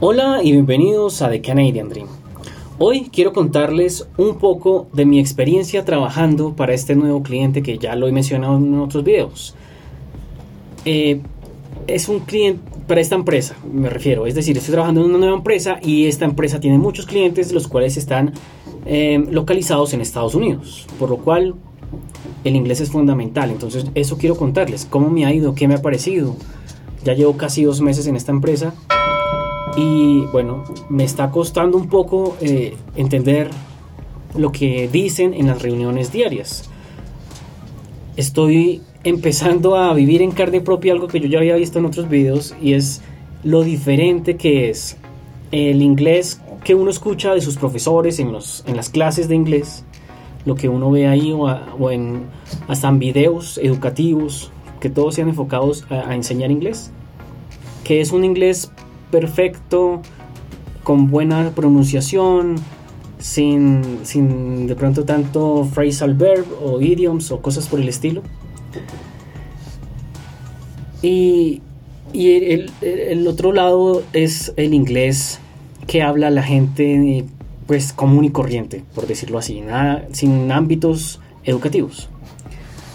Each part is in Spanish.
Hola y bienvenidos a The Canadian Dream. Hoy quiero contarles un poco de mi experiencia trabajando para este nuevo cliente que ya lo he mencionado en otros videos. Eh, es un cliente para esta empresa, me refiero. Es decir, estoy trabajando en una nueva empresa y esta empresa tiene muchos clientes, los cuales están eh, localizados en Estados Unidos. Por lo cual el inglés es fundamental. Entonces, eso quiero contarles. ¿Cómo me ha ido? ¿Qué me ha parecido? Ya llevo casi dos meses en esta empresa y bueno, me está costando un poco eh, entender lo que dicen en las reuniones diarias. Estoy empezando a vivir en carne propia algo que yo ya había visto en otros videos y es lo diferente que es el inglés que uno escucha de sus profesores en, los, en las clases de inglés, lo que uno ve ahí o, en, hasta en videos educativos, que todos sean enfocados a, a enseñar inglés, que es un inglés perfecto, con buena pronunciación, sin, sin de pronto tanto phrasal verb o idioms o cosas por el estilo. Y, y el, el, otro lado es el inglés que habla la gente pues común y corriente, por decirlo así, sin ámbitos educativos.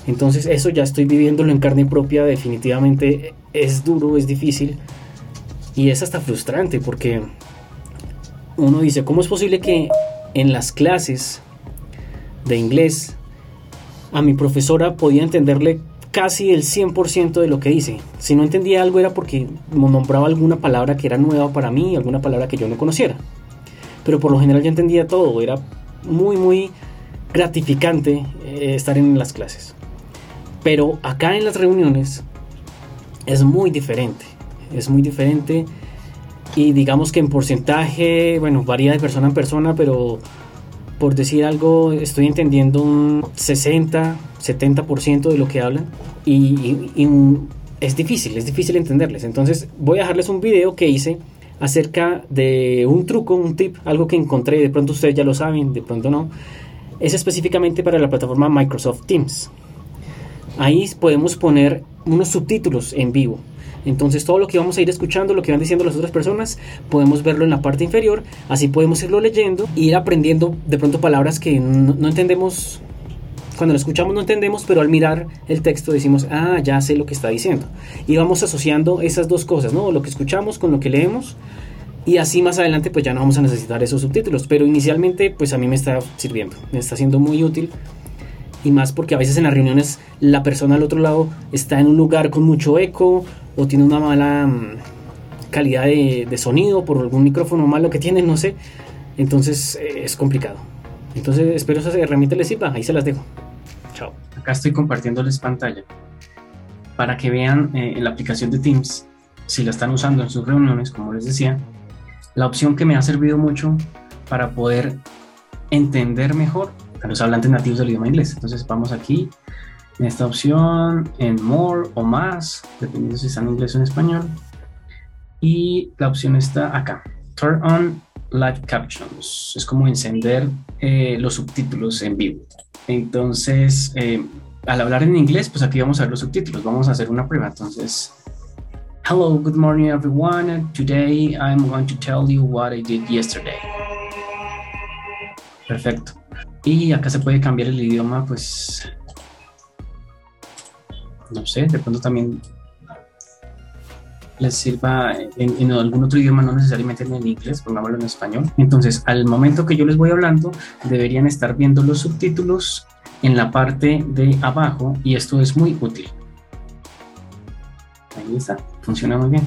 Entonces eso ya estoy viviéndolo en carne propia, definitivamente es duro, es difícil y es hasta frustrante porque uno dice, ¿cómo es posible que en las clases de inglés a mi profesora podía entenderle casi el 100% de lo que dice. Si no entendía algo era porque nombraba alguna palabra que era nueva para mí, alguna palabra que yo no conociera. Pero por lo general ya entendía todo, era muy, muy gratificante eh, estar en las clases. Pero acá en las reuniones es muy diferente, es muy diferente y digamos que en porcentaje, bueno, varía de persona en persona, pero por decir algo, estoy entendiendo un 60, 70% de lo que hablan y, es difícil, es difícil entenderles. Entonces voy a dejarles un video que hice acerca de un truco, un tip, algo que encontré, de pronto ustedes ya lo saben, de pronto no. Es específicamente para la plataforma Microsoft Teams. Ahí podemos poner unos subtítulos en vivo. Entonces todo lo que vamos a ir escuchando, lo que van diciendo las otras personas, podemos verlo en la parte inferior, así podemos irlo leyendo e ir aprendiendo de pronto palabras que no, entendemos cuando lo escuchamos no entendemos, pero al mirar el texto decimos, ah, ya sé lo que está diciendo. Y vamos asociando esas dos cosas, ¿no? Lo que escuchamos con lo que leemos. Y así más adelante pues ya no vamos a necesitar esos subtítulos. Pero inicialmente pues a mí me está sirviendo, me está siendo muy útil. Y más porque a veces en las reuniones la persona al otro lado está en un lugar con mucho eco o tiene una mala mm, calidad de, sonido por algún micrófono malo que tiene, no sé. Entonces eh, es complicado. Entonces espero esa herramienta les sirva. Ahí se las dejo. Chao. Acá estoy compartiéndoles pantalla para que vean eh, en la aplicación de Teams, si la están usando en sus reuniones, como les decía, la opción que me ha servido mucho para poder entender mejor a los hablantes nativos del idioma inglés. Entonces vamos aquí en esta opción, en More o más, dependiendo si está en inglés o en español. Y la opción está acá, Turn on Live Captions. Es como encender eh, los subtítulos en vivo. Entonces, eh, al hablar en inglés, pues aquí vamos a ver los subtítulos. Vamos a hacer una prueba. Entonces, Hello, good morning everyone. Today I'm going to tell you what I did yesterday. Perfecto. Y acá se puede cambiar el idioma, pues no sé, de pronto también les sirva en, algún otro idioma, no necesariamente en inglés, pongámoslo en español. Entonces, al momento que yo les voy hablando, deberían estar viendo los subtítulos en la parte de abajo y esto es muy útil. Ahí está, funciona muy bien.